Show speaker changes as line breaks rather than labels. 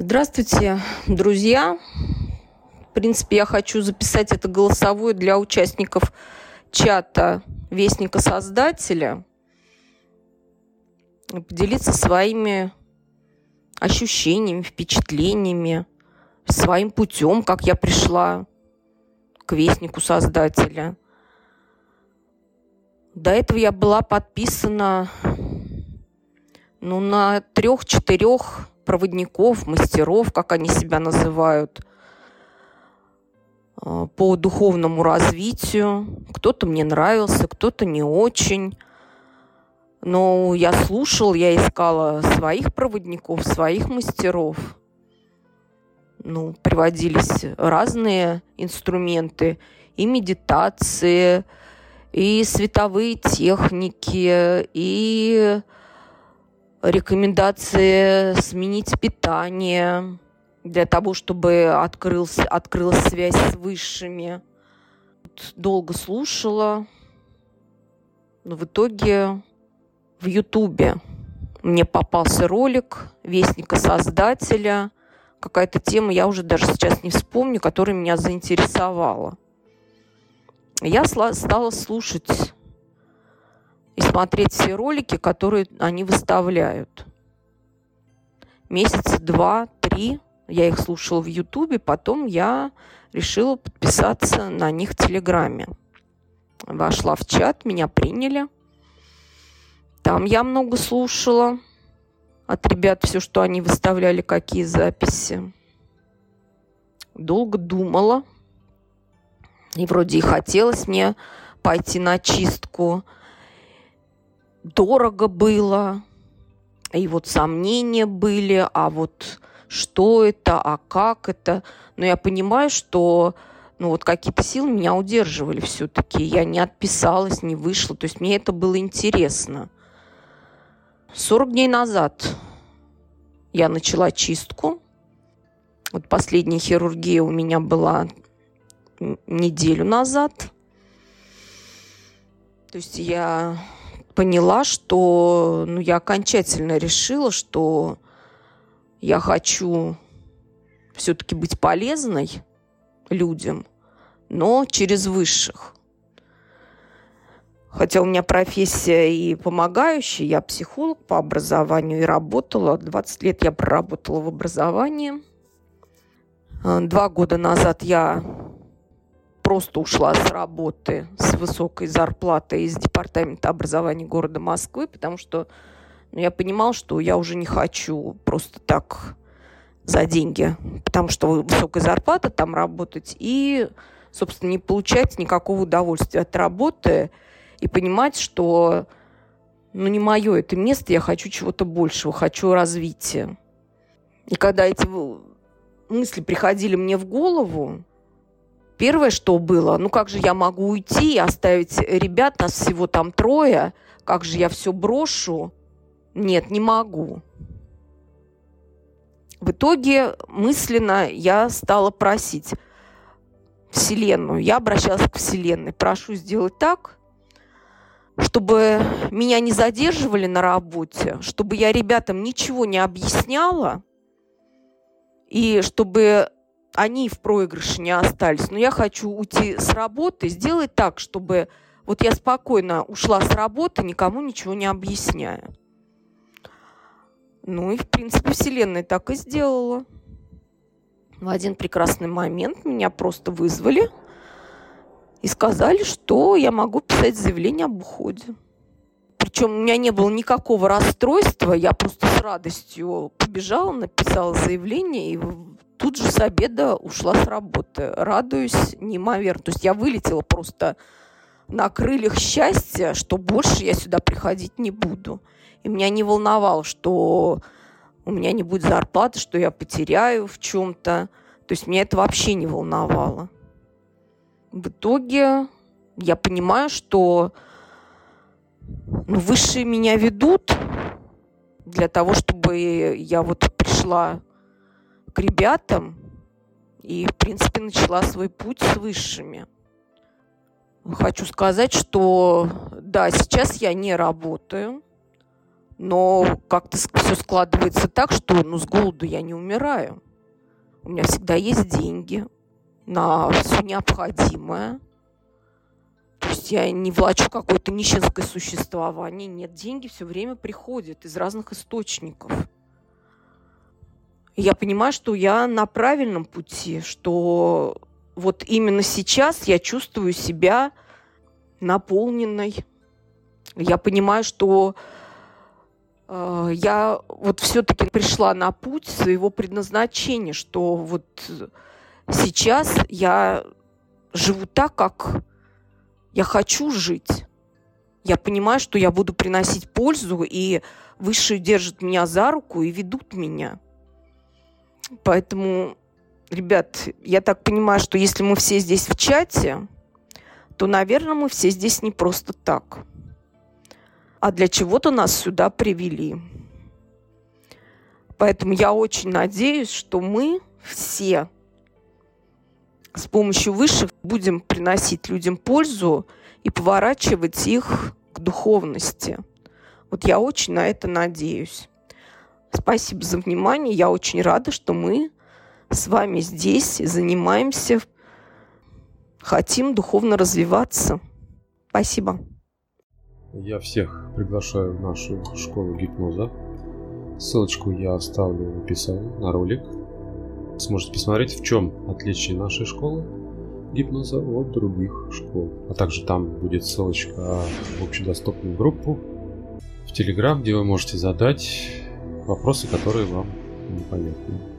Здравствуйте, друзья. В принципе, я хочу записать это голосовое для участников чата Вестника Создателя. Поделиться своими ощущениями, впечатлениями, своим путем, как я пришла к Вестнику Создателя. До этого я была подписана ну, на трех-четырех проводников, мастеров, как они себя называют, э, по духовному развитию. Кто-то мне нравился, кто-то не очень. Но я слушал, я искала своих проводников, своих мастеров. Ну, приводились разные инструменты, и медитации, и световые техники, и рекомендации сменить питание для того, чтобы открылся, открылась связь с высшими. Долго слушала, но в итоге в Ютубе мне попался ролик Вестника Создателя, какая-то тема, я уже даже сейчас не вспомню, которая меня заинтересовала. Я стала слушать и смотреть все ролики, которые они выставляют. Месяц, два, три я их слушала в Ютубе, потом я решила подписаться на них в Телеграме. Вошла в чат, меня приняли. Там я много слушала от ребят все, что они выставляли, какие записи. Долго думала. И вроде и хотелось мне пойти на чистку – дорого было, и вот сомнения были, а вот что это, а как это. Но я понимаю, что ну вот какие-то силы меня удерживали все-таки. Я не отписалась, не вышла. То есть мне это было интересно. 40 дней назад я начала чистку. Вот последняя хирургия у меня была неделю назад. То есть я поняла, что ну, я окончательно решила, что я хочу все-таки быть полезной людям, но через высших. Хотя у меня профессия и помогающая, я психолог по образованию и работала. 20 лет я проработала в образовании. Два года назад я просто ушла с работы с высокой зарплатой из департамента образования города Москвы, потому что ну, я понимала, что я уже не хочу просто так за деньги, потому что высокая зарплата там работать и, собственно, не получать никакого удовольствия от работы и понимать, что ну, не мое это место, я хочу чего-то большего, хочу развития. И когда эти мысли приходили мне в голову, Первое, что было, ну как же я могу уйти и оставить ребят, нас всего там трое, как же я все брошу? Нет, не могу. В итоге мысленно я стала просить Вселенную. Я обращалась к Вселенной. Прошу сделать так, чтобы меня не задерживали на работе, чтобы я ребятам ничего не объясняла, и чтобы они в проигрыше не остались. Но я хочу уйти с работы, сделать так, чтобы вот я спокойно ушла с работы, никому ничего не объясняя. Ну и, в принципе, Вселенная так и сделала. В один прекрасный момент меня просто вызвали и сказали, что я могу писать заявление об уходе. Причем у меня не было никакого расстройства, я просто с радостью побежала, написала заявление и тут же с обеда ушла с работы. Радуюсь неимоверно. То есть я вылетела просто на крыльях счастья, что больше я сюда приходить не буду. И меня не волновало, что у меня не будет зарплаты, что я потеряю в чем-то. То есть меня это вообще не волновало. В итоге я понимаю, что ну, высшие меня ведут для того, чтобы я вот пришла к ребятам и, в принципе, начала свой путь с высшими. Хочу сказать, что да, сейчас я не работаю, Но как-то все складывается так, что ну, с голоду я не умираю. У меня всегда есть деньги на все необходимое. То есть я не влачу какое-то нищенское существование. Нет, деньги все время приходят из разных источников. Я понимаю, что я на правильном пути, что вот именно сейчас я чувствую себя наполненной. Я понимаю, что э, я вот все-таки пришла на путь своего предназначения, что вот сейчас я живу так, как я хочу жить. Я понимаю, что я буду приносить пользу, и высшие держат меня за руку и ведут меня. Поэтому, ребят, я так понимаю, что если мы все здесь в чате, то, наверное, мы все здесь не просто так. А для чего-то нас сюда привели. Поэтому я очень надеюсь, что мы все с помощью высших будем приносить людям пользу и поворачивать их к духовности. Вот я очень на это надеюсь. Спасибо за внимание. Я очень рада, что мы с вами здесь занимаемся, хотим духовно развиваться. Спасибо.
Я всех приглашаю в нашу школу гипноза. Ссылочку я оставлю в описании на ролик. Сможете посмотреть, в чем отличие нашей школы гипноза от других школ. А также там будет ссылочка в общедоступную группу в Телеграм, где вы можете задать вопросы, которые вам непонятны.